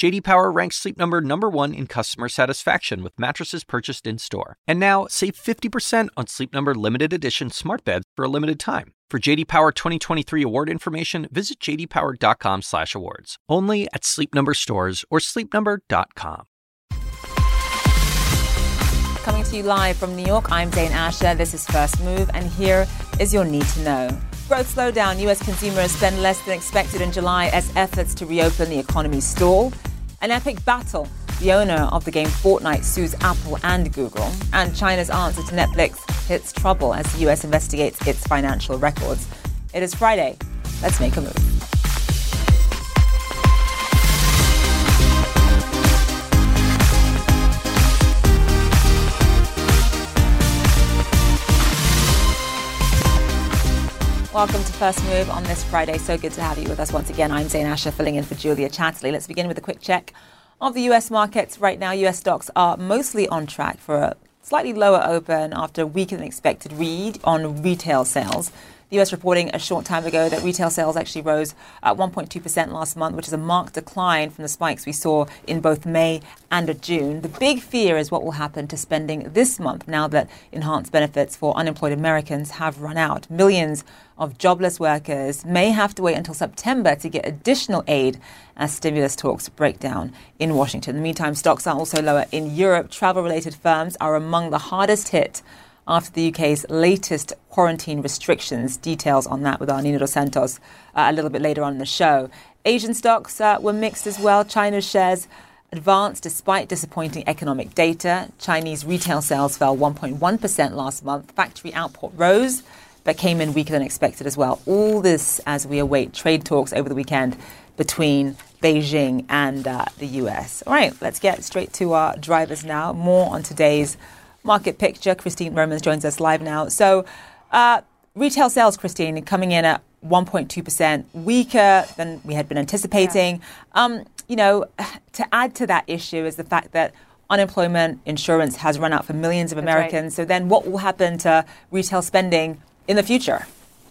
JD Power ranks Sleep Number number 1 in customer satisfaction with mattresses purchased in-store. And now, save 50% on Sleep Number limited edition smart beds for a limited time. For JD Power 2023 award information, visit jdpower.com/awards. Only at Sleep Number stores or sleepnumber.com. Coming to you live from New York, I'm Zain Asher. This is First Move, and here is your need to know. Growth slowdown. U.S. consumers spend less than expected in July as efforts to reopen the economy stall. An epic battle. The owner of the game Fortnite sues Apple and Google. And China's answer to Netflix hits trouble as the US investigates its financial records. It is Friday. Let's make a move. Welcome to First Move on this Friday. So good to have you with us once again. I'm Zain Asher, filling in for Julia Chatterley. Let's begin with a quick check of the US markets. Right now, US stocks are mostly on track for a slightly lower open after a weaker than expected read on retail sales. The US reporting a short time ago that retail sales actually rose at 1.2% last month, which is a marked decline from the spikes we saw in both May and June. The big fear is what will happen to spending this month now that enhanced benefits for unemployed Americans have run out. Millions of jobless workers may have to wait until September to get additional aid as stimulus talks break down in Washington. In the meantime, stocks are also lower in Europe. Travel related firms are among the hardest hit after the UK's latest quarantine restrictions. Details on that with our Dos Santos uh, a little bit later on in the show. Asian stocks uh, were mixed as well. China's shares advanced despite disappointing economic data. Chinese retail sales fell 1.1% last month. Factory output rose but came in weaker than expected as well. All this as we await trade talks over the weekend between Beijing and uh, the US. All right, let's get straight to our drivers now. More on today's market picture. Christine Romans joins us live now. So, uh, retail sales, Christine, coming in at 1.2%, weaker than we had been anticipating. Yeah. Um, you know, to add to that issue is the fact that unemployment insurance has run out for millions of Americans. Right. So then what will happen to retail spending in the future?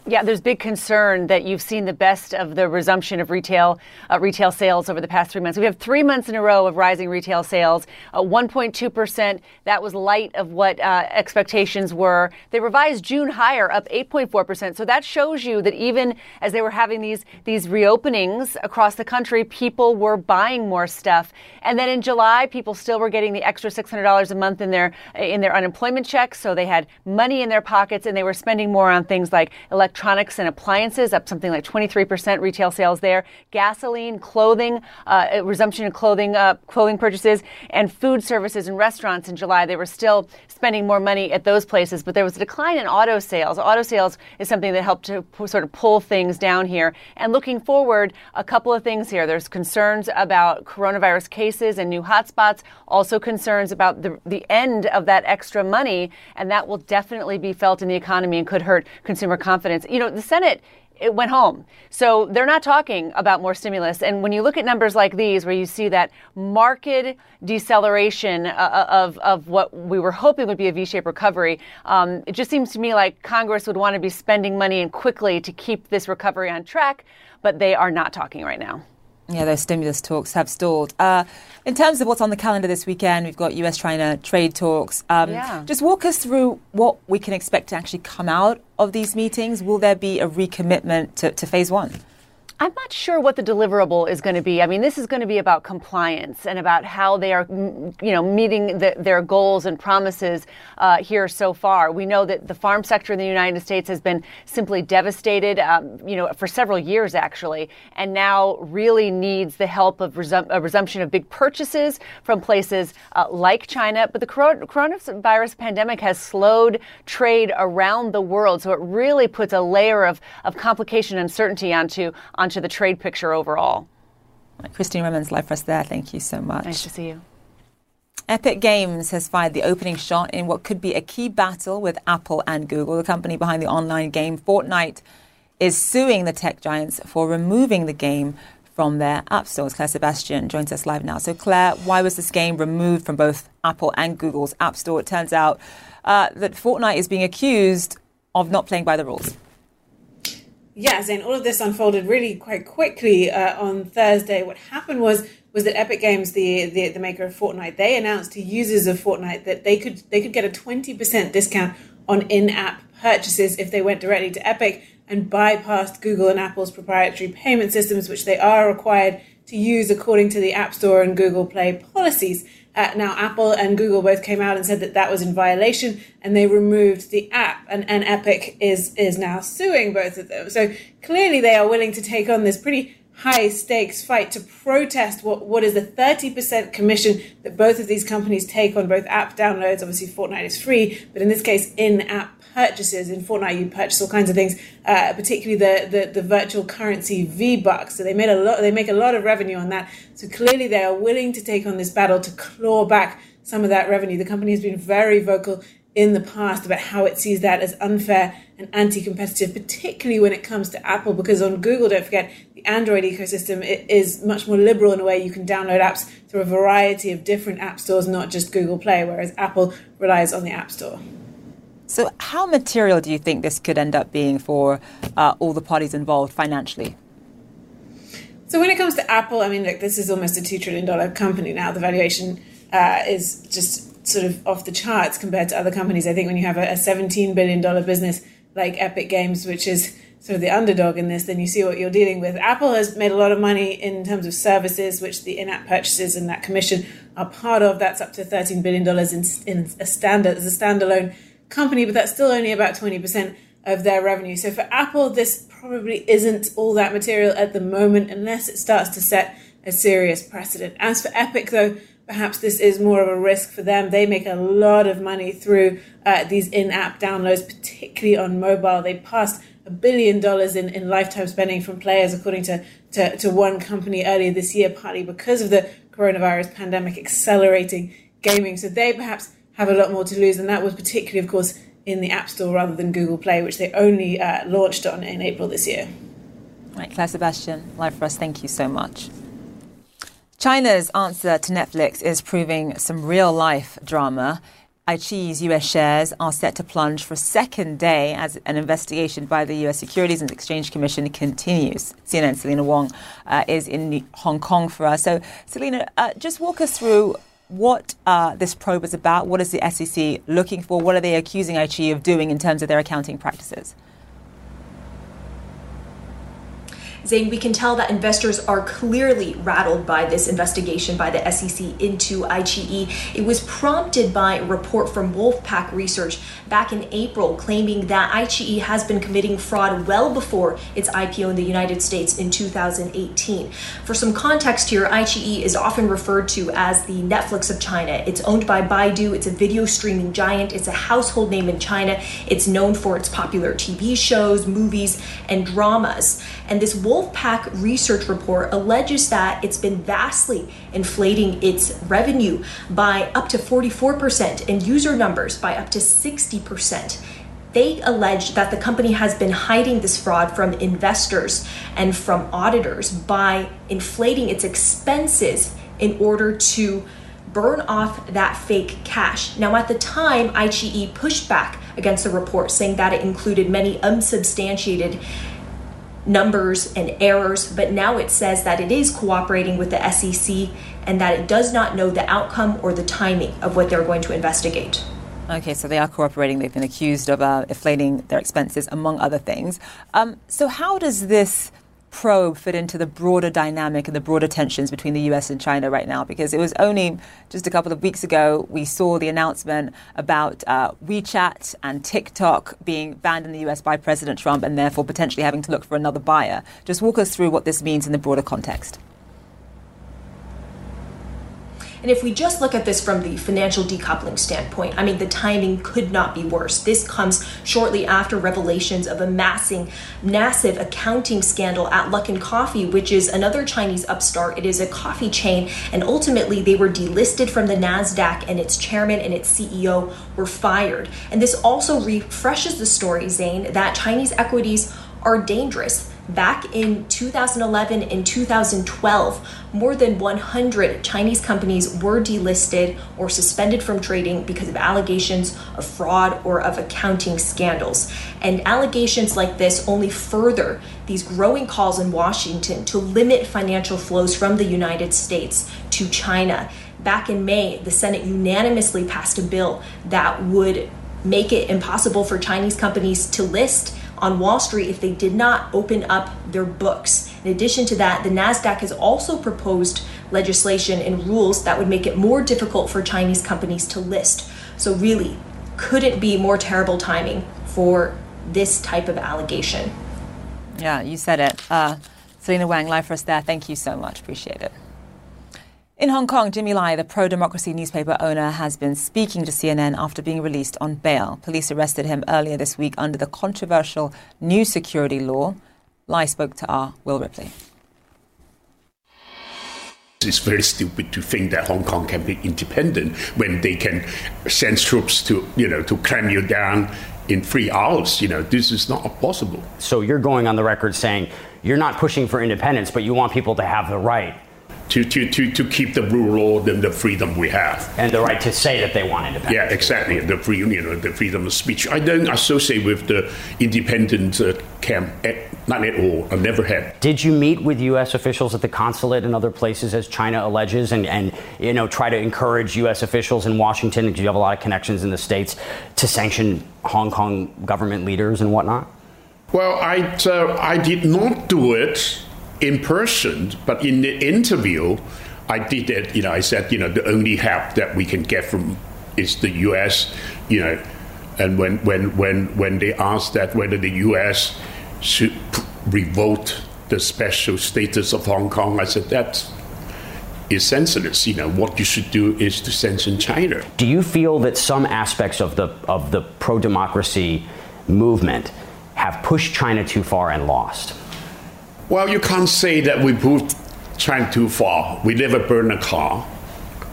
Yeah, there's big concern that you've seen the best of the resumption of retail uh, retail sales over the past three months. We have three months in a row of rising retail sales, uh, 1.2 percent. That was light of what uh, expectations were. They revised June higher, up 8.4 percent. So that shows you that even as they were having these these reopenings across the country, people were buying more stuff. And then in July, people still were getting the extra $600 a month in their in their unemployment checks, so they had money in their pockets and they were spending more on things like electronic electronics and appliances, up something like 23% retail sales there. Gasoline, clothing, uh, resumption of clothing, uh, clothing purchases, and food services and restaurants in July. They were still spending more money at those places, but there was a decline in auto sales. Auto sales is something that helped to p- sort of pull things down here. And looking forward, a couple of things here. There's concerns about coronavirus cases and new hotspots, also concerns about the, the end of that extra money, and that will definitely be felt in the economy and could hurt consumer confidence you know, the Senate it went home. So they're not talking about more stimulus. And when you look at numbers like these, where you see that marked deceleration uh, uh, of, of what we were hoping would be a V shaped recovery, um, it just seems to me like Congress would want to be spending money and quickly to keep this recovery on track, but they are not talking right now. Yeah, those stimulus talks have stalled. Uh, in terms of what's on the calendar this weekend, we've got US China trade talks. Um, yeah. Just walk us through what we can expect to actually come out of these meetings. Will there be a recommitment to, to phase one? I'm not sure what the deliverable is going to be. I mean, this is going to be about compliance and about how they are, you know, meeting the, their goals and promises uh, here so far. We know that the farm sector in the United States has been simply devastated, um, you know, for several years actually, and now really needs the help of resum- a resumption of big purchases from places uh, like China. But the coronavirus pandemic has slowed trade around the world, so it really puts a layer of, of complication and uncertainty onto onto onto the trade picture overall. Christine Romans live for us there. Thank you so much. Nice to see you. Epic Games has fired the opening shot in what could be a key battle with Apple and Google. The company behind the online game Fortnite is suing the tech giants for removing the game from their app stores. Claire Sebastian joins us live now. So, Claire, why was this game removed from both Apple and Google's App Store? It turns out uh, that Fortnite is being accused of not playing by the rules. Yeah, Zain, all of this unfolded really quite quickly uh, on Thursday. What happened was was that Epic Games, the, the the maker of Fortnite, they announced to users of Fortnite that they could they could get a twenty percent discount on in-app purchases if they went directly to Epic and bypassed Google and Apple's proprietary payment systems, which they are required to use according to the App Store and Google Play policies. Uh, now, Apple and Google both came out and said that that was in violation, and they removed the app. And, and Epic is is now suing both of them. So clearly, they are willing to take on this pretty high stakes fight to protest what, what is the 30% commission that both of these companies take on both app downloads. Obviously, Fortnite is free, but in this case, in app purchases. In Fortnite, you purchase all kinds of things, uh, particularly the, the, the virtual currency V Bucks. So they made a lot. They make a lot of revenue on that. So clearly, they are willing to take on this battle to claw back some of that revenue. The company has been very vocal in the past about how it sees that as unfair and anti-competitive, particularly when it comes to Apple, because on Google, don't forget, the Android ecosystem is much more liberal in a way you can download apps through a variety of different app stores, not just Google Play, whereas Apple relies on the App Store. So, how material do you think this could end up being for uh, all the parties involved financially? So, when it comes to Apple, I mean, look, this is almost a $2 trillion company now. The valuation uh, is just sort of off the charts compared to other companies. I think when you have a, a $17 billion business like Epic Games, which is sort of the underdog in this, then you see what you're dealing with. Apple has made a lot of money in terms of services, which the in-app purchases and that commission are part of. That's up to $13 billion in, in a standard as a standalone company, but that's still only about 20% of their revenue. So for Apple, this probably isn't all that material at the moment unless it starts to set a serious precedent. As for Epic, though, perhaps this is more of a risk for them. They make a lot of money through uh, these in app downloads, particularly on mobile. They passed a billion dollars in, in lifetime spending from players, according to, to, to one company earlier this year, partly because of the coronavirus pandemic accelerating gaming. So they perhaps have a lot more to lose. And that was particularly, of course, in the App Store rather than Google Play, which they only uh, launched on in April this year. Right, Claire Sebastian, live for us. Thank you so much. China's answer to Netflix is proving some real life drama. iQIYI's US shares are set to plunge for a second day as an investigation by the US Securities and Exchange Commission continues. CNN Selina Wang uh, is in Hong Kong for us. So, Selena, uh, just walk us through what uh, this probe is about. What is the SEC looking for? What are they accusing iQIYI of doing in terms of their accounting practices? Zain, we can tell that investors are clearly rattled by this investigation by the SEC into iQIYI. It was prompted by a report from Wolfpack Research back in April claiming that iQIYI has been committing fraud well before its IPO in the United States in 2018. For some context here, iQIYI is often referred to as the Netflix of China. It's owned by Baidu, it's a video streaming giant, it's a household name in China. It's known for its popular TV shows, movies, and dramas. And this Wolfpack research report alleges that it's been vastly inflating its revenue by up to 44% and user numbers by up to 60%. They allege that the company has been hiding this fraud from investors and from auditors by inflating its expenses in order to burn off that fake cash. Now, at the time, iQIYI pushed back against the report, saying that it included many unsubstantiated numbers and errors, but now it says that it is cooperating with the SEC and that it does not know the outcome or the timing of what they're going to investigate. Okay, so they are cooperating. They've been accused of uh, inflating their expenses, among other things. Um, so, how does this probe fit into the broader dynamic and the broader tensions between the US and China right now? Because it was only just a couple of weeks ago we saw the announcement about uh, WeChat and TikTok being banned in the US by President Trump and therefore potentially having to look for another buyer. Just walk us through what this means in the broader context. And if we just look at this from the financial decoupling standpoint, I mean, the timing could not be worse. This comes shortly after revelations of a massing, massive accounting scandal at Luckin Coffee, which is another Chinese upstart. It is a coffee chain, and ultimately they were delisted from the NASDAQ, and its chairman and its CEO were fired. And this also refreshes the story, Zain, that Chinese equities are dangerous Back in 2011 and 2012, more than 100 Chinese companies were delisted or suspended from trading because of allegations of fraud or of accounting scandals. And allegations like this only further these growing calls in Washington to limit financial flows from the United States to China. Back in May, the Senate unanimously passed a bill that would make it impossible for Chinese companies to list on Wall Street if they did not open up their books. In addition to that, the NASDAQ has also proposed legislation and rules that would make it more difficult for Chinese companies to list. So, really, couldn't be more terrible timing for this type of allegation. Yeah, you said it. Uh, Selina Wang, live for us there. Thank you so much. Appreciate it. In Hong Kong, Jimmy Lai, the pro democracy newspaper owner, has been speaking to CNN after being released on bail. Police arrested him earlier this week under the controversial new security law. Lai spoke to our Will Ripley. It's very stupid to think that Hong Kong can be independent when they can send troops to, you know, to cram you down in three hours. You know, this is not possible. So you're going on the record saying you're not pushing for independence, but you want people to have the right to, to, to, to keep the rule of law and the freedom we have. And the right to say that they want independence. Yeah, exactly. The free, you know, the freedom of speech. I don't associate with the independent uh, camp, at, not at all. I never had. Did you meet with U.S. officials at the consulate and other places, as China alleges, and, and you know try to encourage U.S. officials in Washington, because you have a lot of connections in the states, to sanction Hong Kong government leaders and whatnot? Well, I uh, I did not do it in person, but in the interview, I did it. You know, I said, you know, the only help that we can get from is the U.S. You know, and when when when when they asked that whether the U.S. should revoke the special status of Hong Kong, I said that is senseless. You know, what you should do is to sanction China. Do you feel that some aspects of the of the pro democracy movement have pushed China too far and lost? Well, you can't say that we moved China too far. We never burn a car.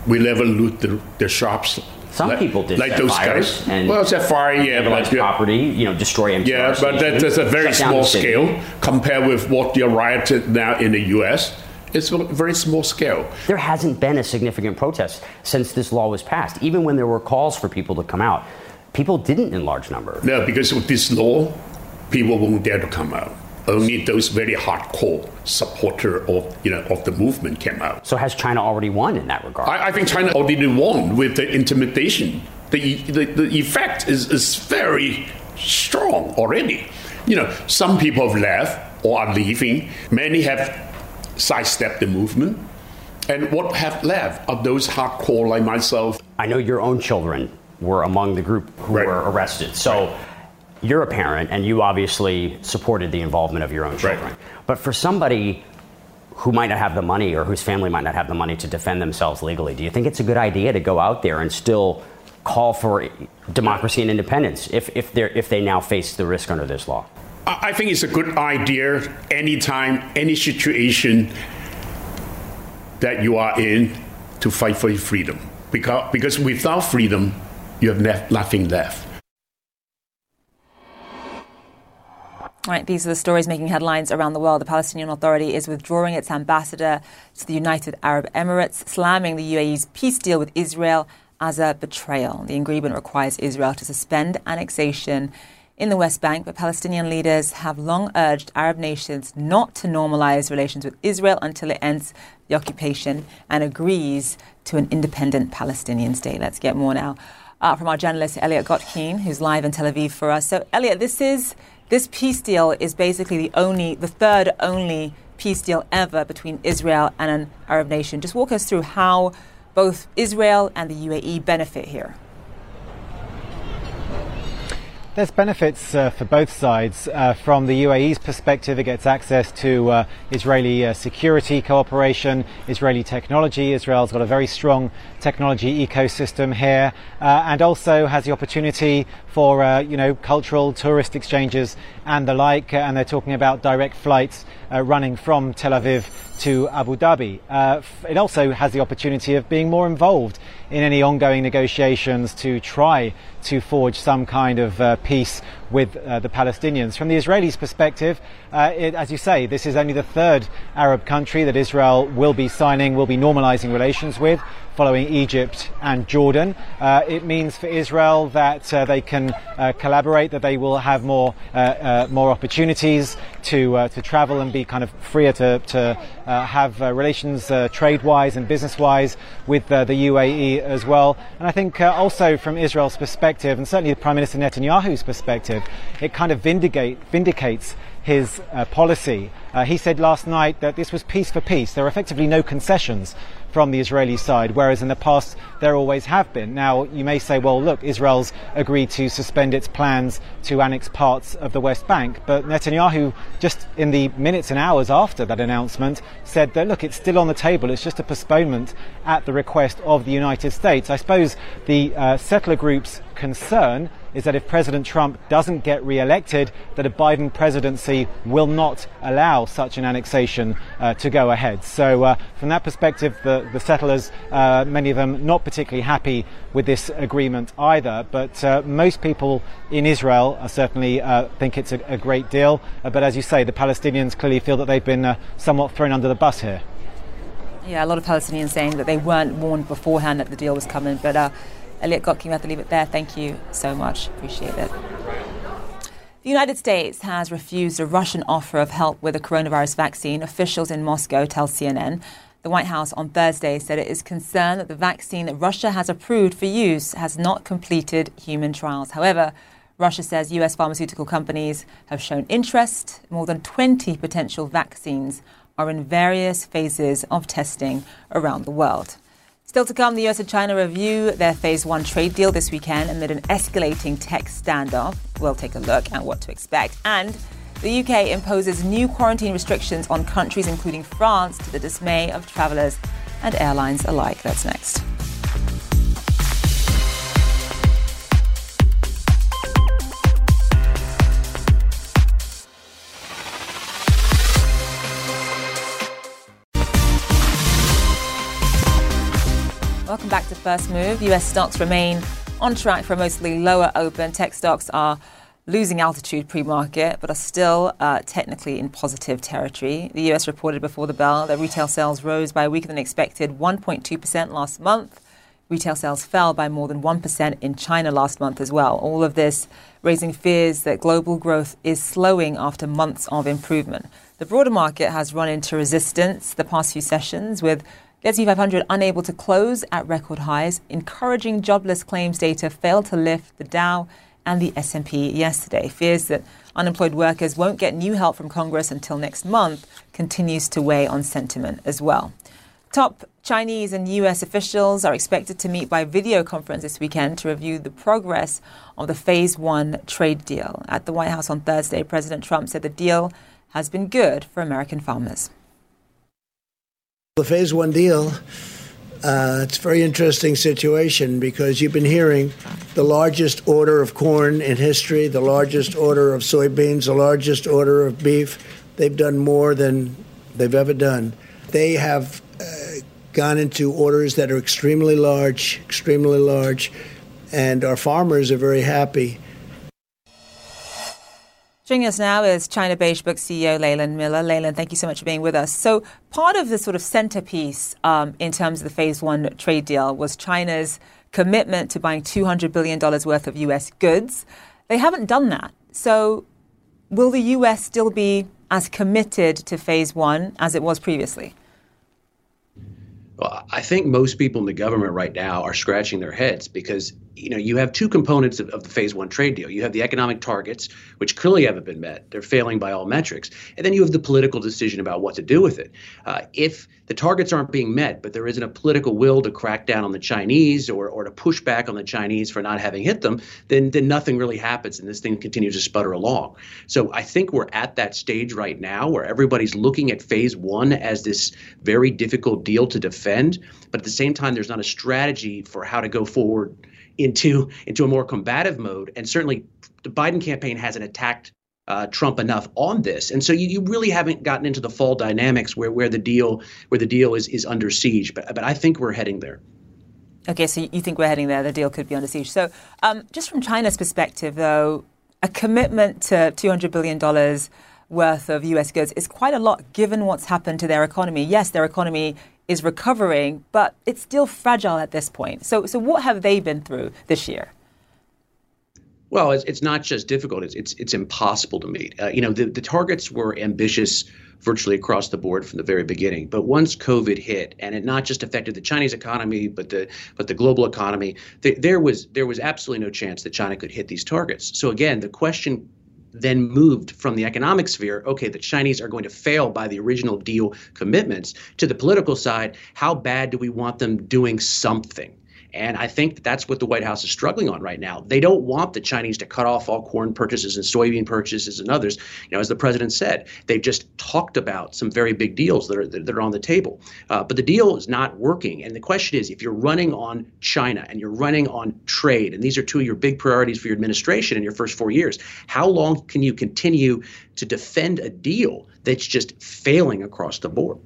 We never loot the, the shops. Some like, people did like those guys. And well, set fire, yeah, but property, you know, destroy MTR Yeah, but that, that's a very small scale compared with what you're rioted now in the U.S. It's a very small scale. There hasn't been a significant protest since this law was passed. Even when there were calls for people to come out, people didn't in large number. No, because with this law, people won't dare to come out only those very hardcore supporter of you know of the movement came out. So has China already won in that regard? I, I think China already won with the intimidation. The, the, the effect is, is very strong already. You know, some people have left or are leaving. Many have sidestepped the movement. And what have left are those hardcore like myself. I know your own children were among the group who right. were arrested. So right you're a parent and you obviously supported the involvement of your own children. Right. But for somebody who might not have the money or whose family might not have the money to defend themselves legally, do you think it's a good idea to go out there and still call for democracy and independence if, if, they if they now face the risk under this law? I think it's a good idea anytime, any situation that you are in to fight for your freedom. Because, because without freedom, you have nothing left. Right, these are the stories making headlines around the world. The Palestinian Authority is withdrawing its ambassador to the United Arab Emirates, slamming the UAE's peace deal with Israel as a betrayal. The agreement requires Israel to suspend annexation in the West Bank, but Palestinian leaders have long urged Arab nations not to normalize relations with Israel until it ends the occupation and agrees to an independent Palestinian state. Let's get more now uh, from our journalist Elliott Gotkine, who's live in Tel Aviv for us. So, Elliot, this is this peace deal is basically the only, the third only peace deal ever between Israel and an Arab nation. Just walk us through how both Israel and the UAE benefit here. There's benefits uh, for both sides. Uh, from the UAE's perspective, it gets access to uh, Israeli uh, security cooperation, Israeli technology. Israel's got a very strong technology ecosystem here, uh, and also has the opportunity for uh, you know cultural tourist exchanges and the like. and they're talking about direct flights running from Tel Aviv to Abu Dhabi. It also has the opportunity of being more involved in any ongoing negotiations to try to forge some kind of uh, peace with uh, the Palestinians. From the Israelis' perspective, uh, it, as you say, this is only the third Arab country that Israel will be signing, will be normalizing relations with following Egypt and Jordan. Uh, it means for Israel that uh, they can uh, collaborate, that they will have more uh, more opportunities to to travel and be kind of freer to to have relations trade wise and business wise with the UAE as well. And I think also from Israel's perspective, and certainly the Prime Minister Netanyahu's perspective, it kind of vindicate, vindicates his uh, policy. Uh, he said last night that this was peace for peace. There are effectively no concessions from the Israeli side, whereas in the past there always have been. Now, you may say, well, look, Israel's agreed to suspend its plans to annex parts of the West Bank, but Netanyahu, just in the minutes and hours after that announcement, said that, look, it's still on the table, it's just a postponement at the request of the United States. I suppose the uh, settler group's concern is that if President Trump doesn't get re-elected, that a Biden presidency will not allow such an annexation uh, to go ahead. So, uh, from that perspective, the, the settlers, uh, many of them, not particularly happy with this agreement either. But uh, most people in Israel certainly uh, think it's a, a great deal. Uh, but as you say, the Palestinians clearly feel that they've been somewhat thrown under the bus here. Yeah, a lot of Palestinians saying that they weren't warned beforehand that the deal was coming, but Elliot Gotke, we have to leave it there. Thank you so much. Appreciate it. The United States has refused a Russian offer of help with a coronavirus vaccine. Officials in Moscow tell CNN. The White House on Thursday said it is concerned that the vaccine that Russia has approved for use has not completed human trials. However, Russia says U.S. pharmaceutical companies have shown interest. More than 20 potential vaccines are in various phases of testing around the world. Still to come, the US and China review their phase one trade deal this weekend amid an escalating tech standoff. We'll take a look at what to expect. And the UK imposes new quarantine restrictions on countries, including France, to the dismay of travelers and airlines alike. That's next. Welcome back to First Move. US stocks remain on track for a mostly lower open. Tech stocks are losing altitude pre market, but are still uh, technically in positive territory. The US reported before the bell that retail sales rose by a weaker than expected 1.2% last month. Retail sales fell by more than 1% in China last month as well. All of this raising fears that global growth is slowing after months of improvement. The broader market has run into resistance the past few sessions with the S&P 500 unable to close at record highs. Encouraging jobless claims data failed to lift the Dow and the S&P yesterday. Fears that unemployed workers won't get new help from Congress until next month continues to weigh on sentiment as well. Top Chinese and US officials are expected to meet by video conference this weekend to review the progress of the phase 1 trade deal. At the White House on Thursday, President Trump said the deal has been good for American farmers. The phase one deal, uh, it's a very interesting situation because you've been hearing the largest order of corn in history, the largest order of soybeans, the largest order of beef. They've done more than they've ever done. They have uh, gone into orders that are extremely large, extremely large, and our farmers are very happy. Joining us now is China Beige Book CEO Leland Miller. Leland, thank you so much for being with us. So, part of the sort of centerpiece um, in terms of the phase one trade deal was China's commitment to buying $200 billion worth of U.S. goods. They haven't done that. So, will the U.S. still be as committed to phase one as it was previously? Well, I think most people in the government right now are scratching their heads because you know you have two components of, of, the phase one trade deal. You have the economic targets which clearly haven't been met. They're failing by all metrics. And then you have the political decision about what to do with it. Uh, if the targets aren't being met but there isn't a political will to crack down on the chinese or, or to push back on the chinese for not having hit them then then nothing really happens and this thing continues to sputter along. So i think we're at that stage right now where everybody's looking at phase one as this very difficult deal to defend. But at the same time there's not a strategy for how to go forward into into a more combative mode. And certainly, the Biden campaign hasn't attacked uh, Trump enough on this, and so you, you really haven't gotten into the fall dynamics where where the deal where the deal is is under siege. But but I think we're heading there. Okay, so you think we're heading there? The deal could be under siege. So, um, just from China's perspective, though, a commitment to $200 billion worth of US goods is quite a lot given what's happened to their economy. Yes, their economy is recovering, but it's still fragile at this point. So, so what have they been through this year? Well, it's, it's not just difficult; it's it's, it's impossible to meet. Uh, you know, the, the targets were ambitious virtually across the board from the very beginning. But once COVID hit, and it not just affected the Chinese economy, but the but the global economy, th- there was there was absolutely no chance that China could hit these targets. So again, the question then moved from the economic sphere, okay, the Chinese are going to fail by the original deal commitments, to the political side, how bad do we want them doing something? And I think that that's what the White House is struggling on right now. They don't want the Chinese to cut off all corn purchases and soybean purchases and others. You know, as the president said, they've just talked about some very big deals that are that are on the table. Uh, but the deal is not working. And the question is, if you're running on China and you're running on trade, and these are two of your big priorities for your administration in your first four years, how long can you continue to defend a deal that's just failing across the board?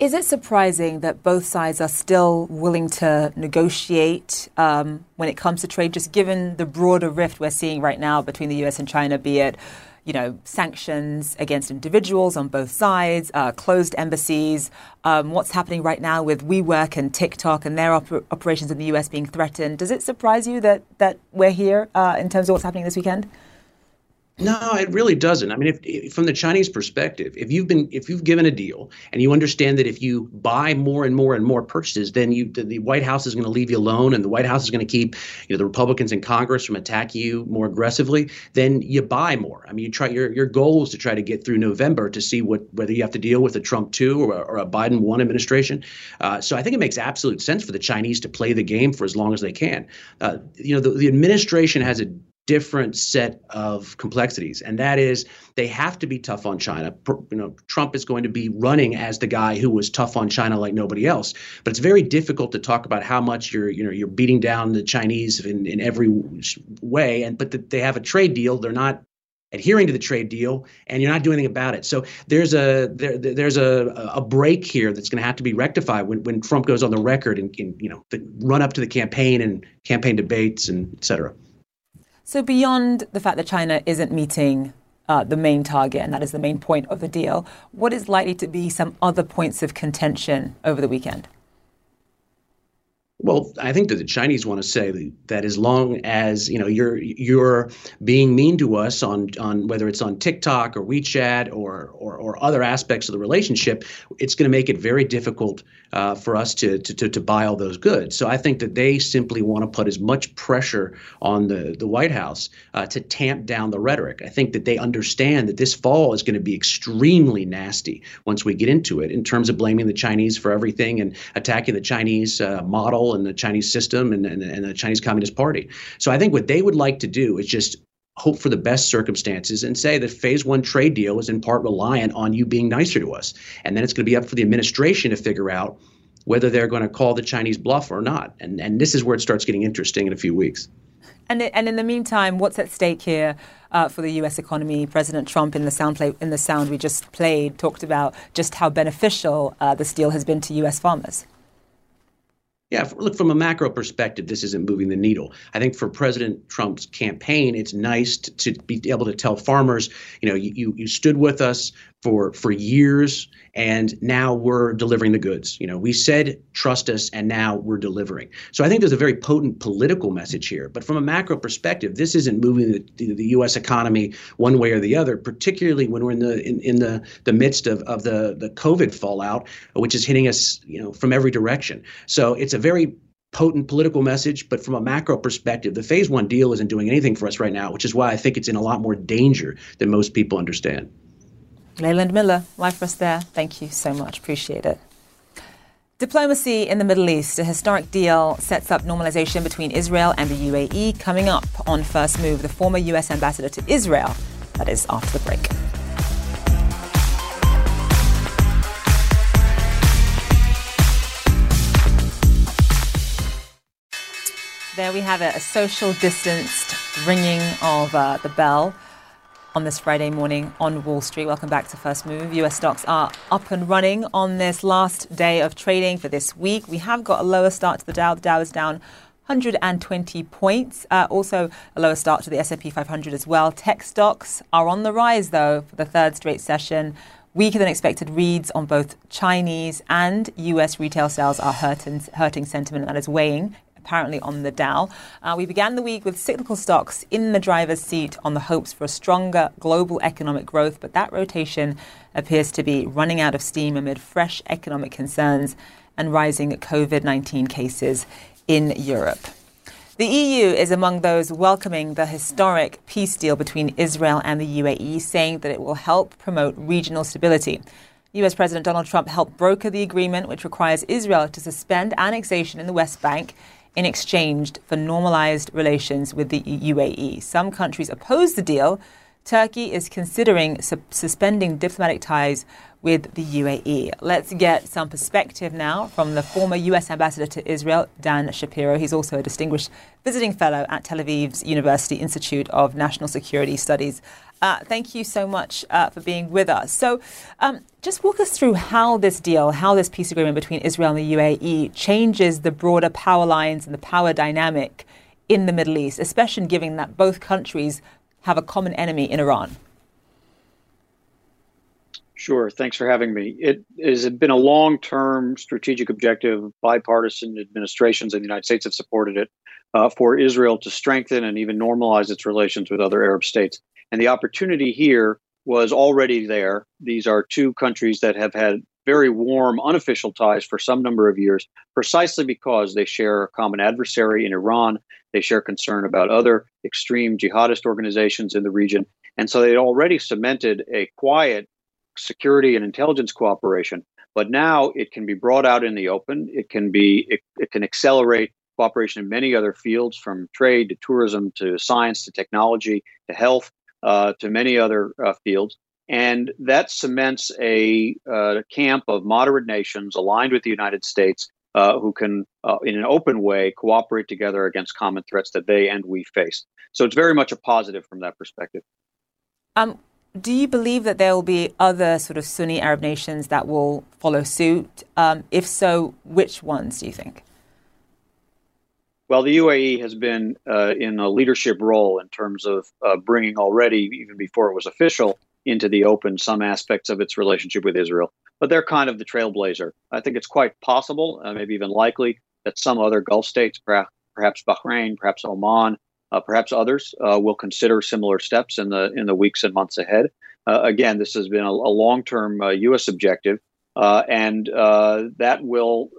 Is it surprising that both sides are still willing to negotiate um, when it comes to trade, just given the broader rift we're seeing right now between the US and China, be it you know, sanctions against individuals on both sides, uh, closed embassies, um, what's happening right now with WeWork and TikTok and their op- operations in the US being threatened. Does it surprise you that, that we're here uh, in terms of what's happening this weekend? No, it really doesn't. I mean, if, if, from the Chinese perspective, if you've been if you've given a deal and you understand that if you buy more and more and more purchases, then you the, the White House is going to leave you alone, and the White House is going to keep you know the Republicans in Congress from attacking you more aggressively. Then you buy more. I mean, you try your your goal is to try to get through November to see what whether you have to deal with a Trump two or, or a Biden one administration. Uh, so I think it makes absolute sense for the Chinese to play the game for as long as they can. Uh, you know, the, the administration has a different set of complexities, and that is they have to be tough on China. You know, Trump is going to be running as the guy who was tough on China like nobody else. But it's very difficult to talk about how much you're you know you're beating down the Chinese in, in every way, and but the, they have a trade deal. They're not adhering to the trade deal and you're not doing anything about it so there's a there, there's a a break here that's going to have to be rectified when, when trump goes on the record and, and you know the run up to the campaign and campaign debates and et cetera so, beyond the fact that China isn't meeting uh, the main target, and that is the main point of the deal, what is likely to be some other points of contention over the weekend? Well, I think that the Chinese want to say that as long as you know you're you're being mean to us on on whether it's on TikTok or WeChat or or, or other aspects of the relationship, it's going to make it very difficult uh, for us to, to, to to buy all those goods. So I think that they simply want to put as much pressure on the the White House uh, to tamp down the rhetoric. I think that they understand that this fall is going to be extremely nasty once we get into it in terms of blaming the Chinese for everything and attacking the Chinese uh, model and the Chinese system and, and, and the Chinese Communist Party. So I think what they would like to do is just hope for the best circumstances and say that phase one trade deal is in part reliant on you being nicer to us. And then it's going to be up for the administration to figure out whether they're going to call the Chinese bluff or not. And, and this is where it starts getting interesting in a few weeks. And, and in the meantime, what's at stake here uh, for the U.S. economy? President Trump, in the sound play, in the sound we just played, talked about just how beneficial uh, this deal has been to U.S. farmers. Yeah, look, from a macro perspective, this isn't moving the needle. I think for President Trump's campaign, it's nice to, to be able to tell farmers, you know, you, you stood with us for for years and now we're delivering the goods. You know we said trust us and now we're delivering. So i think there's a very potent political message here but from a macro perspective this isn't moving the, the us economy one way or the other particularly when we're in the in, in the the midst of, of the the covid fallout which is hitting us you know from every direction. So it's a very potent political message, but from a macro perspective, the phase one deal isn't doing anything for us right now, which is why I think it's in a lot more danger than most people understand. Leland Miller, live for us there. Thank you so much. Appreciate it. Diplomacy in the Middle East. A historic deal sets up normalization between Israel and the UAE coming up on First Move. The former U.S. ambassador to Israel. That is after the break. There we have it, a social distanced ringing of uh, the bell on this Friday morning on Wall Street. Welcome back to First Move. US stocks are up and running on this last day of trading for this week. We have got a lower start to the Dow. The Dow is down 120 points. Uh, also, a lower start to the S&P 500 as well. Tech stocks are on the rise, though, for the third straight session. Weaker than expected reads on both Chinese and US retail sales are hurting, hurting sentiment, and is weighing apparently on the Dow. Uh, we began the week with cyclical stocks in the driver's seat on the hopes for a stronger global economic growth, but that rotation appears to be running out of steam amid fresh economic concerns and rising COVID 19 cases in Europe. The EU is among those welcoming the historic peace deal between Israel and the UAE, saying that it will help promote regional stability. US President Donald Trump helped broker the agreement, which requires Israel to suspend annexation in the West Bank in exchange for normalized relations with the UAE. Some countries oppose the deal. Turkey is considering su- suspending diplomatic ties with the UAE. Let's get some perspective now from the former US ambassador to Israel, Dan Shapiro. He's also a distinguished visiting fellow at Tel Aviv's University Institute of National Security Studies. Uh, thank you so much uh, for being with us. So, um, just walk us through how this deal, how this peace agreement between Israel and the UAE changes the broader power lines and the power dynamic in the Middle East, especially given that both countries have a common enemy in Iran. Sure. Thanks for having me. It has been a long term strategic objective. Bipartisan administrations in the United States have supported it uh, for Israel to strengthen and even normalize its relations with other Arab states. And the opportunity here was already there. These are two countries that have had very warm, unofficial ties for some number of years, precisely because they share a common adversary in Iran. They share concern about other extreme jihadist organizations in the region. And so they already cemented a quiet security and intelligence cooperation. But now it can be brought out in the open. It can be it, it can accelerate cooperation in many other fields, from trade to tourism to science to technology to health uh, to many other uh, fields. And that cements a uh, camp of moderate nations aligned with the United States uh, who can, uh, in an open way, cooperate together against common threats that they and we face. So it's very much a positive from that perspective. Um, do you believe that there will be other sort of Sunni Arab nations that will follow suit? Um, if so, which ones do you think? Well, the UAE has been uh, in a leadership role in terms of uh, bringing already, even before it was official, into the open some aspects of its relationship with Israel. But they're kind of the trailblazer. I think it's quite possible, uh, maybe even likely, that some other Gulf states, perhaps, perhaps Bahrain, perhaps Oman, uh, perhaps others uh, will consider similar steps in the in the weeks and months ahead. Uh, again, this has been a, a long-term U.S. Uh, objective, uh, and uh, that will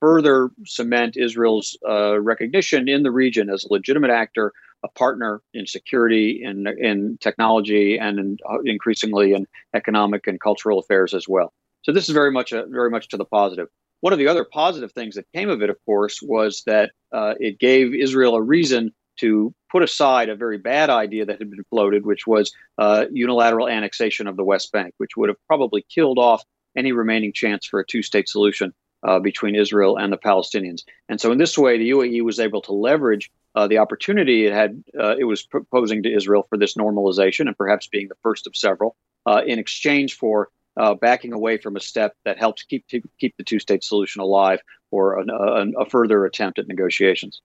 further cement Israel's recognition in the region as a legitimate actor, a partner in security, in in technology, and in, increasingly in economic and cultural affairs as well. So this is very much a, very much to the positive. One of the other positive things that came of it, of course, was that it gave Israel a reason to put aside a very bad idea that had been floated, which was uh, unilateral annexation of the West Bank, which would have probably killed off any remaining chance for a two state solution uh, between Israel and the Palestinians. And so, in this way, the UAE was able to leverage uh, the opportunity it had uh, it was proposing to Israel for this normalization, and perhaps being the first of several, uh, in exchange for uh, backing away from a step that helps keep keep the two state solution alive or an, a, a further attempt at negotiations.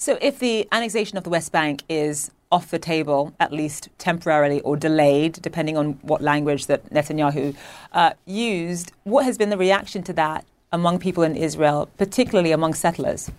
So, if the annexation of the West Bank is off the table, at least temporarily or delayed, depending on what language that Netanyahu uh, used, what has been the reaction to that among people in Israel, particularly among settlers?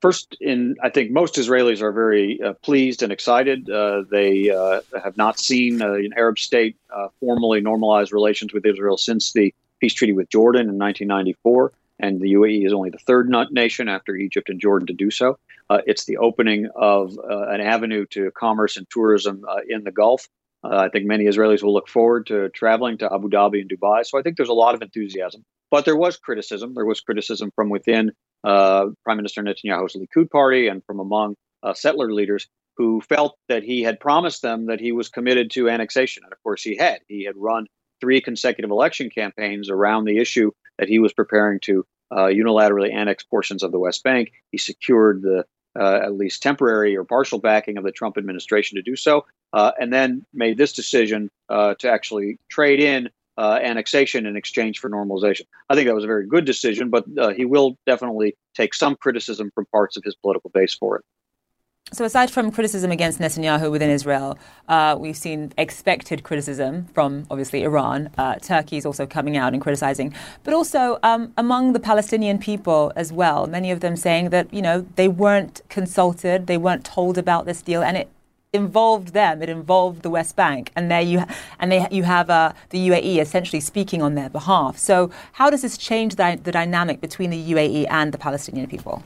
First, in I think most Israelis are very uh, pleased and excited. Uh, they uh, have not seen uh, an Arab state uh, formally normalize relations with Israel since the peace treaty with Jordan in 1994 and the UAE is only the third nation after Egypt and Jordan to do so. Uh, it's the opening of uh, an avenue to commerce and tourism uh, in the Gulf. Uh, I think many Israelis will look forward to traveling to Abu Dhabi and Dubai. So I think there's a lot of enthusiasm. But there was criticism. There was criticism from within uh, Prime Minister Netanyahu's Likud party and from among uh, settler leaders who felt that he had promised them that he was committed to annexation. And of course, he had. He had run three consecutive election campaigns around the issue that he was preparing to uh, unilaterally annex portions of the West Bank. He secured the uh, at least temporary or partial backing of the Trump administration to do so, uh, and then made this decision uh, to actually trade in uh, annexation in exchange for normalization. I think that was a very good decision, but uh, he will definitely take some criticism from parts of his political base for it. So, aside from criticism against Netanyahu within Israel, uh, we've seen expected criticism from obviously Iran. Uh, Turkey is also coming out and criticizing, but also um, among the Palestinian people as well. Many of them saying that you know they weren't consulted, they weren't told about this deal, and it involved them. It involved the West Bank, and there you and they you have uh, the UAE essentially speaking on their behalf. So, how does this change the, the dynamic between the UAE and the Palestinian people?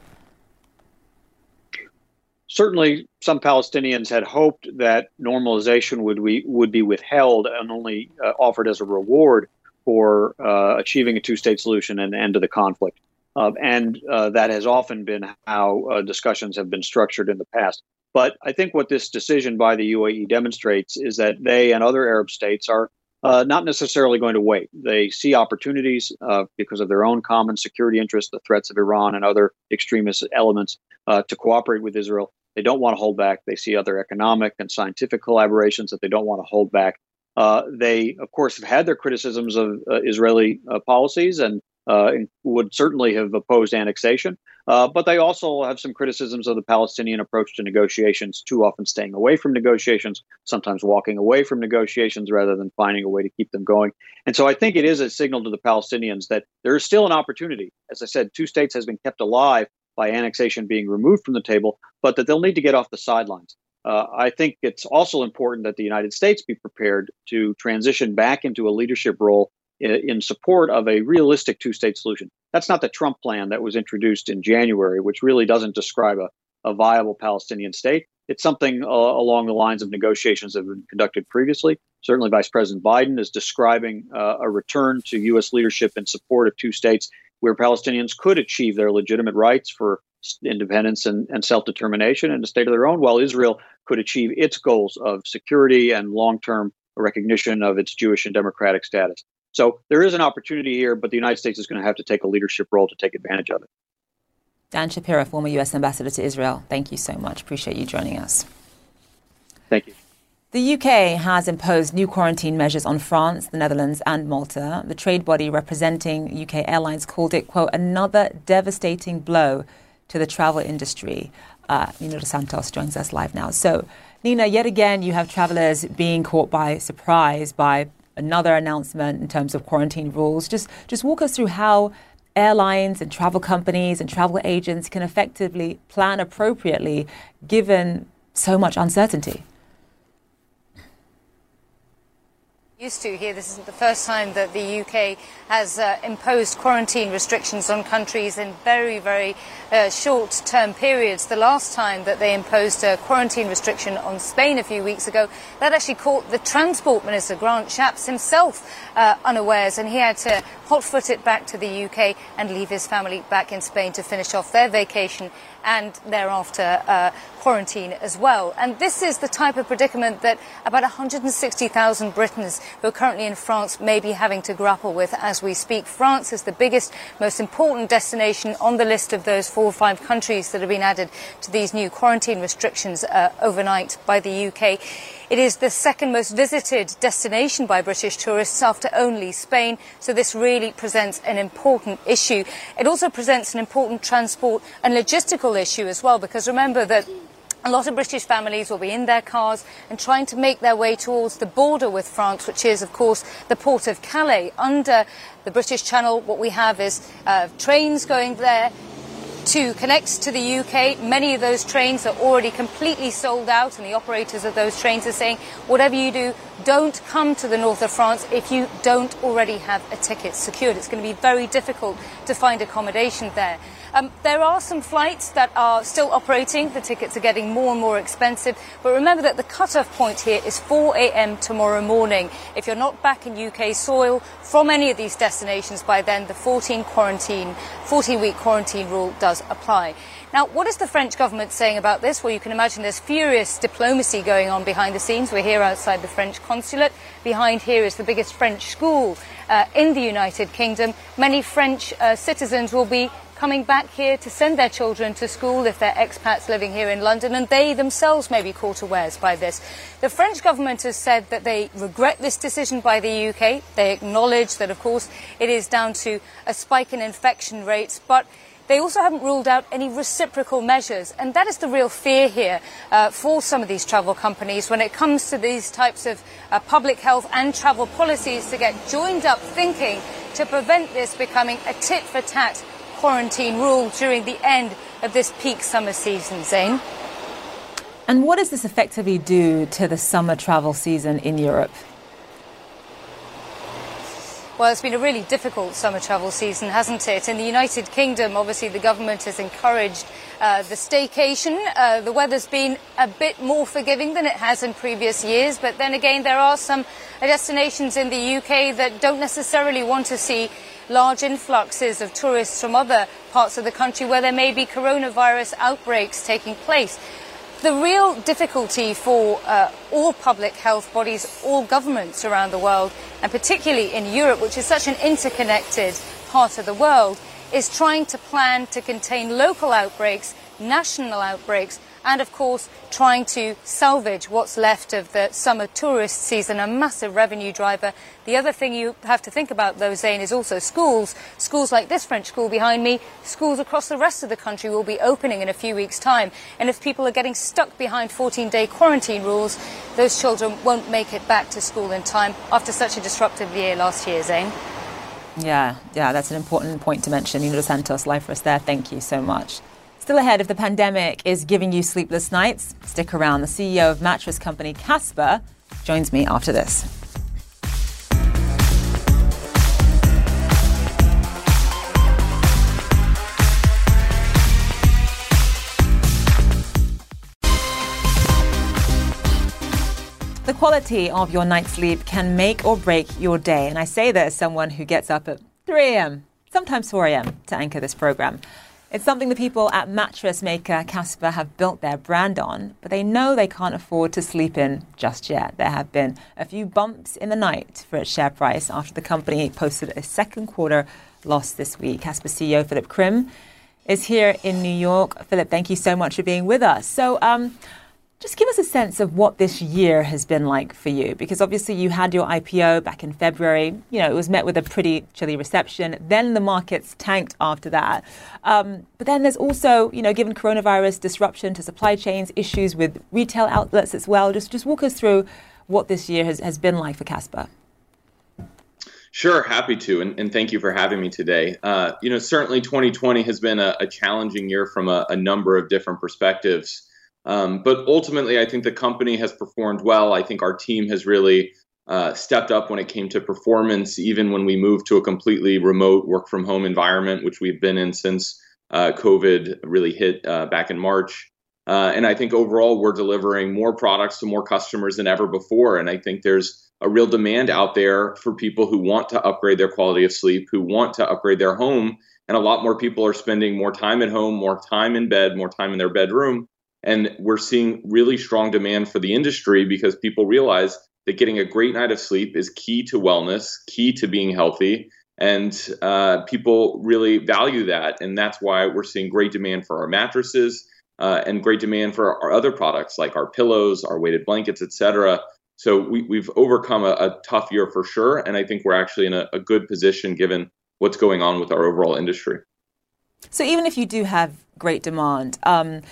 Certainly some Palestinians had hoped that normalization would be, would be withheld and only uh, offered as a reward for uh, achieving a two-state solution and end of the conflict. Uh, and uh, that has often been how uh, discussions have been structured in the past. But I think what this decision by the UAE demonstrates is that they and other Arab states are uh, not necessarily going to wait. They see opportunities because of their own common security interests, the threats of Iran and other extremist elements, to cooperate with Israel. They don't want to hold back. They see other economic and scientific collaborations that they don't want to hold back. Uh, they, of course, have had their criticisms of uh, Israeli uh, policies and uh, would certainly have opposed annexation. Uh, but they also have some criticisms of the Palestinian approach to negotiations, too often staying away from negotiations, sometimes walking away from negotiations rather than finding a way to keep them going. And so I think it is a signal to the Palestinians that there is still an opportunity. As I said, two states has been kept alive by annexation being removed from the table, but that they'll need to get off the sidelines. Uh, I think it's also important that the United States be prepared to transition back into a leadership role in, in support of a realistic two state solution. That's not the Trump plan that was introduced in January, which really doesn't describe a, a viable Palestinian state. It's something uh, along the lines of negotiations that have been conducted previously. Certainly, Vice President Biden is describing uh, a return to U.S. leadership in support of two states where Palestinians could achieve their legitimate rights for independence and, and self determination in a state of their own, while Israel could achieve its goals of security and long term recognition of its Jewish and democratic status. So there is an opportunity here, but the United States is going to have to take a leadership role to take advantage of it. Dan Shapiro, former U.S. Ambassador to Israel, thank you so much. Appreciate you joining us. Thank you. The UK has imposed new quarantine measures on France, the Netherlands, and Malta. The trade body representing UK airlines called it, quote, another devastating blow to the travel industry. Uh, Nina Santos joins us live now. So, Nina, yet again, you have travelers being caught by surprise by another announcement in terms of quarantine rules. Just, just walk us through how airlines and travel companies and travel agents can effectively plan appropriately given so much uncertainty. Used to here. This isn't the first time that the UK has uh, imposed quarantine restrictions on countries in very, very uh, short term periods. The last time that they imposed a quarantine restriction on Spain a few weeks ago, that actually caught the Transport Minister, Grant Shapps, himself uh, unawares, and he had to hot foot it back to the UK and leave his family back in Spain to finish off their vacation and thereafter uh, quarantine as well. And this is the type of predicament that about 160,000 Britons who are currently in France may be having to grapple with as we speak. France is the biggest, most important destination on the list of those four or five countries that have been added to these new quarantine restrictions uh, overnight by the UK. It is the second most visited destination by British tourists after only Spain, so this really presents an important issue. It also presents an important transport and logistical issue as well, because remember that a lot of British families will be in their cars and trying to make their way towards the border with France, which is, of course, the port of Calais. Under the British Channel, what we have is uh, trains going there, to connect to the UK. Many of those trains are already completely sold out, and the operators of those trains are saying, whatever you do, don't come to the north of France if you don't already have a ticket secured. It's going to be very difficult to find accommodation there. Um, there are some flights that are still operating. The tickets are getting more and more expensive. But remember that the cut-off point here is 4 a.m. tomorrow morning. If you're not back in UK soil from any of these destinations by then, the 14 quarantine, 14-week quarantine rule does apply. Now, what is the French government saying about this? Well, you can imagine there's furious diplomacy going on behind the scenes. We're here outside the French consulate. Behind here is the biggest French school uh, in the United Kingdom. Many French uh, citizens will be coming back here to send their children to school if they're expats living here in London, and they themselves may be caught unawares by this. The French government has said that they regret this decision by the UK. They acknowledge that, of course, it is down to a spike in infection rates, but they also haven't ruled out any reciprocal measures, and that is the real fear here uh, for some of these travel companies when it comes to these types of uh, public health and travel policies to get joined up thinking to prevent this becoming a tit for tat quarantine rule during the end of this peak summer season, Zain. And what does this effectively do to the summer travel season in Europe? Well, it's been a really difficult summer travel season, hasn't it? In the United Kingdom, obviously, the government has encouraged uh, the staycation. Uh, the weather's been a bit more forgiving than it has in previous years, but then again, there are some destinations in the UK that don't necessarily want to see large influxes of tourists from other parts of the country where there may be coronavirus outbreaks taking place. The real difficulty for uh, all public health bodies, all governments around the world, and particularly in Europe, which is such an interconnected part of the world, is trying to plan to contain local outbreaks, national outbreaks, and of course trying to salvage what's left of the summer tourist season, a massive revenue driver. The other thing you have to think about, though, Zain, is also schools. Schools like this French school behind me, schools across the rest of the country will be opening in a few weeks' time. And if people are getting stuck behind 14 day quarantine rules, those children won't make it back to school in time after such a disruptive year last year, Zain. Yeah, yeah, that's an important point to mention. Dos Santos, live for us there. Thank you so much. Still ahead, if the pandemic is giving you sleepless nights, stick around. The CEO of mattress company Casper joins me after this. The quality of your night's sleep can make or break your day. And I say that as someone who gets up at 3 a.m., sometimes 4 a.m., to anchor this program. It's something the people at mattress maker Casper have built their brand on, but they know they can't afford to sleep in just yet. There have been a few bumps in the night for its share price after the company posted a second quarter loss this week. Casper CEO Philip Krim is here in New York. Philip, thank you so much for being with us. So, um, just give us a sense of what this year has been like for you, because obviously you had your IPO back in February. You know, it was met with a pretty chilly reception. Then the markets tanked after that. Um, but then there's also, you know, given coronavirus disruption to supply chains, issues with retail outlets as well. Just, just walk us through what this year has, has been like for Casper. Sure, happy to, and, and, thank you for having me today. Uh, you know, certainly 2020 has been a, a challenging year from a, a number of different perspectives. Um, but ultimately, I think the company has performed well. I think our team has really uh, stepped up when it came to performance, even when we moved to a completely remote work from home environment, which we've been in since uh, COVID really hit uh, back in March. Uh, and I think overall, we're delivering more products to more customers than ever before. And I think there's a real demand out there for people who want to upgrade their quality of sleep, who want to upgrade their home. And a lot more people are spending more time at home, more time in bed, more time in their bedroom. And we're seeing really strong demand for the industry because people realize that getting a great night of sleep is key to wellness, key to being healthy. And uh, people really value that. And that's why we're seeing great demand for our mattresses uh, and great demand for our other products like our pillows, our weighted blankets, et cetera. So we, have overcome a, a, tough year for sure. And I think we're actually in a, a good position given what's going on with our overall industry. So even if you do have great demand, um,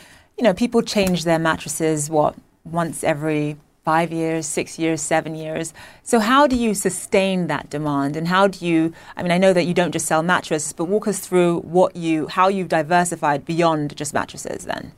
you know, people change their mattresses, what, once every five years, six years, seven years. So, how do you sustain that demand? And how do you, I mean, I know that you don't just sell mattresses, but walk us through what you, how you've diversified beyond just mattresses then.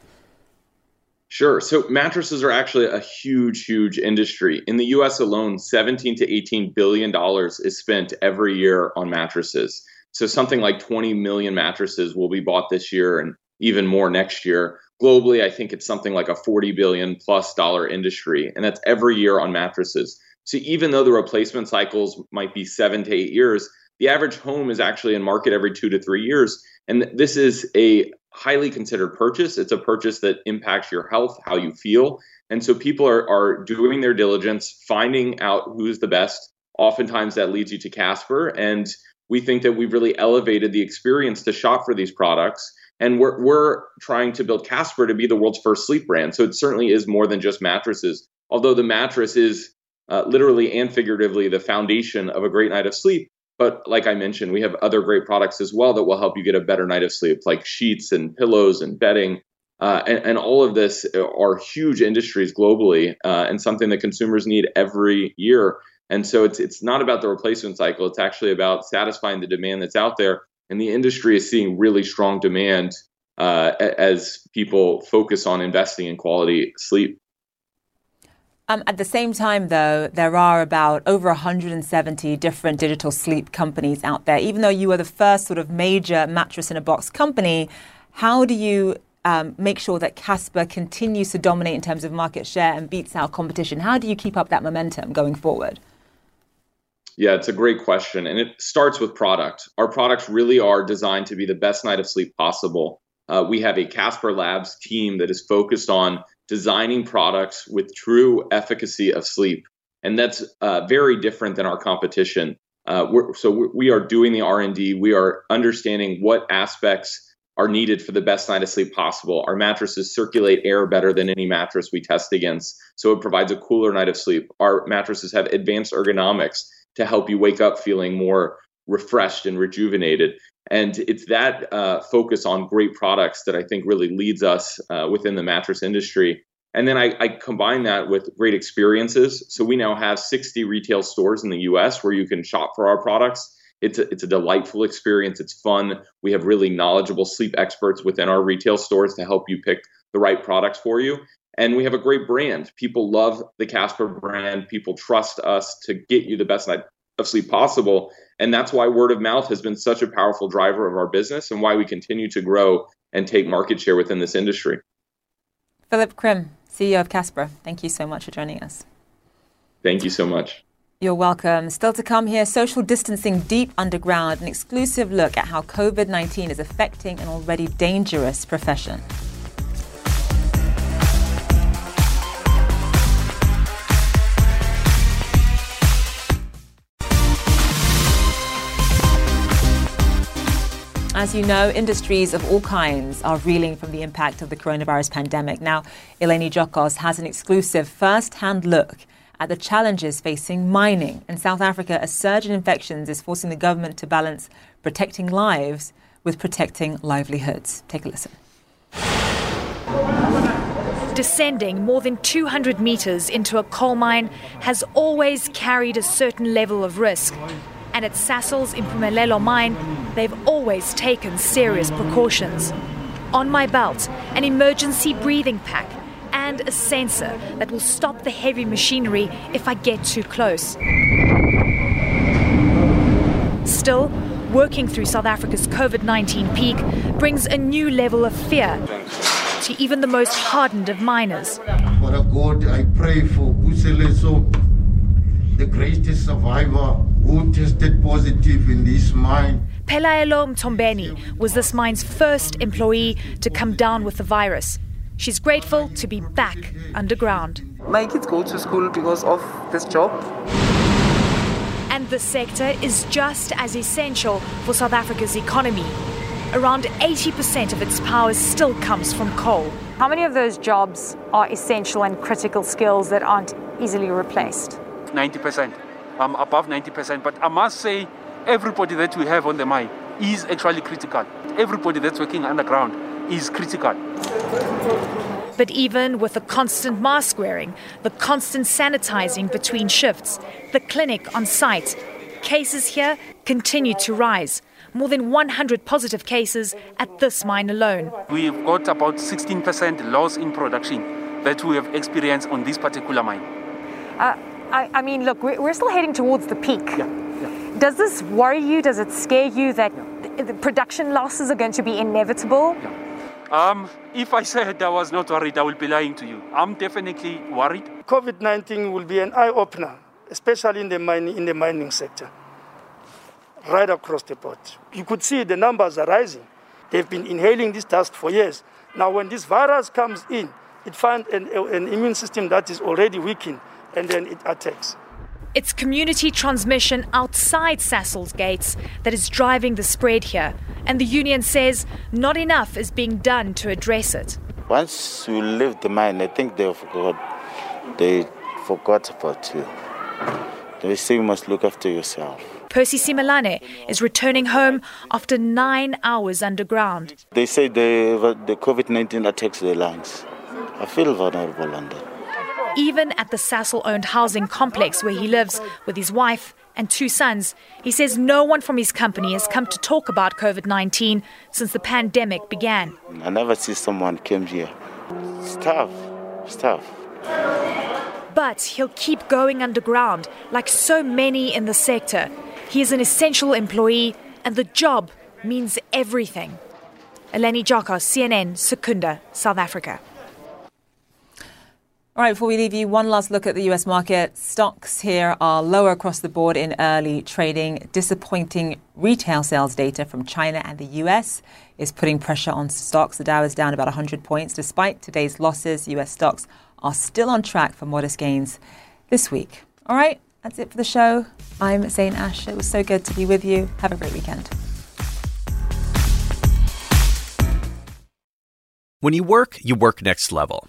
Sure. So mattresses are actually a huge, huge industry. In the US alone, 17 to 18 billion dollars is spent every year on mattresses. So something like 20 million mattresses will be bought this year and even more next year globally, I think it's something like a 40 billion plus dollar industry, and that's every year on mattresses. So even though the replacement cycles might be seven to eight years, the average home is actually in market every two to three years. And this is a highly considered purchase. It's a purchase that impacts your health, how you feel. And so people are, are doing their diligence, finding out who's the best. Oftentimes that leads you to Casper. And we think that we've really elevated the experience to shop for these products. And we're, we're trying to build Casper to be the world's first sleep brand. So it certainly is more than just mattresses. Although the mattress is uh, literally and figuratively the foundation of a great night of sleep. But like I mentioned, we have other great products as well that will help you get a better night of sleep, like sheets and pillows and bedding. Uh, and, and, all of this are huge industries globally uh, and something that consumers need every year. And so it's it's not about the replacement cycle. It's actually about satisfying the demand that's out there. And the industry is seeing really strong demand uh, as people focus on investing in quality sleep. Um, at the same time, though, there are about over 170 different digital sleep companies out there. Even though you are the first sort of major mattress in a box company, how do you um, make sure that Casper continues to dominate in terms of market share and beats out competition? How do you keep up that momentum going forward? Yeah, it's a great question. And it starts with product. Our products really are designed to be the best night of sleep possible. Uh, we have a Casper Labs team that is focused on designing products with true efficacy of sleep. And that's uh, very different than our competition. Uh, so we are doing the R&D. We are understanding what aspects are needed for the best night of sleep possible. Our mattresses circulate air better than any mattress we test against, so it provides a cooler night of sleep. Our mattresses have advanced ergonomics to help you wake up feeling more refreshed and rejuvenated. And it's that uh, focus on great products that I think really leads us uh, within the mattress industry. And then I, I, combine that with great experiences. So we now have 60 retail stores in the US where you can shop for our products it's a, it's a delightful experience. It's fun. We have really knowledgeable sleep experts within our retail stores to help you pick the right products for you. And we have a great brand. People love the Casper brand. People trust us to get you the best night of sleep possible. And that's why word of mouth has been such a powerful driver of our business and why we continue to grow and take market share within this industry. Philip Krim, CEO of Casper, thank you so much for joining us. Thank you so much. You're welcome. Still to come here, social distancing deep underground, an exclusive look at how COVID 19 is affecting an already dangerous profession. As you know, industries of all kinds are reeling from the impact of the coronavirus pandemic. Now, Eleni Giokos has an exclusive first hand look at the challenges facing mining. In South Africa, a surge in infections is forcing the government to balance protecting lives with protecting livelihoods. Take a listen. Descending more than 200 meters into a coal mine has always carried a certain level of risk. And at Sasol's Impumelelo mine, they've always taken serious precautions. On my belt, an emergency breathing pack and a sensor that will stop the heavy machinery if I get too close. Still, working through South Africa's COVID 19 peak brings a new level of fear to even the most hardened of miners. For God, I pray for Buseleso, the greatest survivor who tested positive in this mine. Pelaelo Mtombeni was this mine's first employee to come down with the virus. She's grateful to be back underground. My kids go to school because of this job. And the sector is just as essential for South Africa's economy. Around 80% of its power still comes from coal. How many of those jobs are essential and critical skills that aren't easily replaced? 90%. Um, above 90%. But I must say, everybody that we have on the mine is actually critical. Everybody that's working underground is critical. But even with the constant mask wearing, the constant sanitizing between shifts, the clinic on site, cases here continue to rise. More than 100 positive cases at this mine alone. We've got about 16% loss in production that we have experienced on this particular mine. Uh, I, I, mean, look, we're still heading towards the peak. Yeah, yeah. Does this worry you? Does it scare you that yeah. the production losses are going to be inevitable? Yeah. Um, if I said I was not worried, I will be lying to you. I'm definitely worried. COVID 19 will be an eye opener, especially in the, mining, in the mining sector, right across the board. You could see the numbers are rising. They've been inhaling this dust for years. Now, when this virus comes in, it finds an, an immune system that is already weakened and then it attacks. It's community transmission outside Sasol's gates that is driving the spread here, and the union says not enough is being done to address it. Once you leave the mine, I think they forgot they forgot about you. They say you must look after yourself. Percy Simelane is returning home after nine hours underground. They say the, the COVID 19 attacks the lungs. I feel vulnerable on that. Even at the Sasol owned housing complex where he lives with his wife and two sons, he says no one from his company has come to talk about COVID 19 since the pandemic began. I never see someone came here. It's tough. It's tough. But he'll keep going underground, like so many in the sector. He is an essential employee, and the job means everything. Eleni Giokos, CNN, Secunda, South Africa. All right, before we leave you, one last look at the US market. Stocks here are lower across the board in early trading. Disappointing retail sales data from China and the US is putting pressure on stocks. The Dow is down about 100 points. Despite today's losses, US stocks are still on track for modest gains this week. All right, that's it for the show. I'm Zain Asher. It was so good to be with you. Have a great weekend. When you work, you work next level.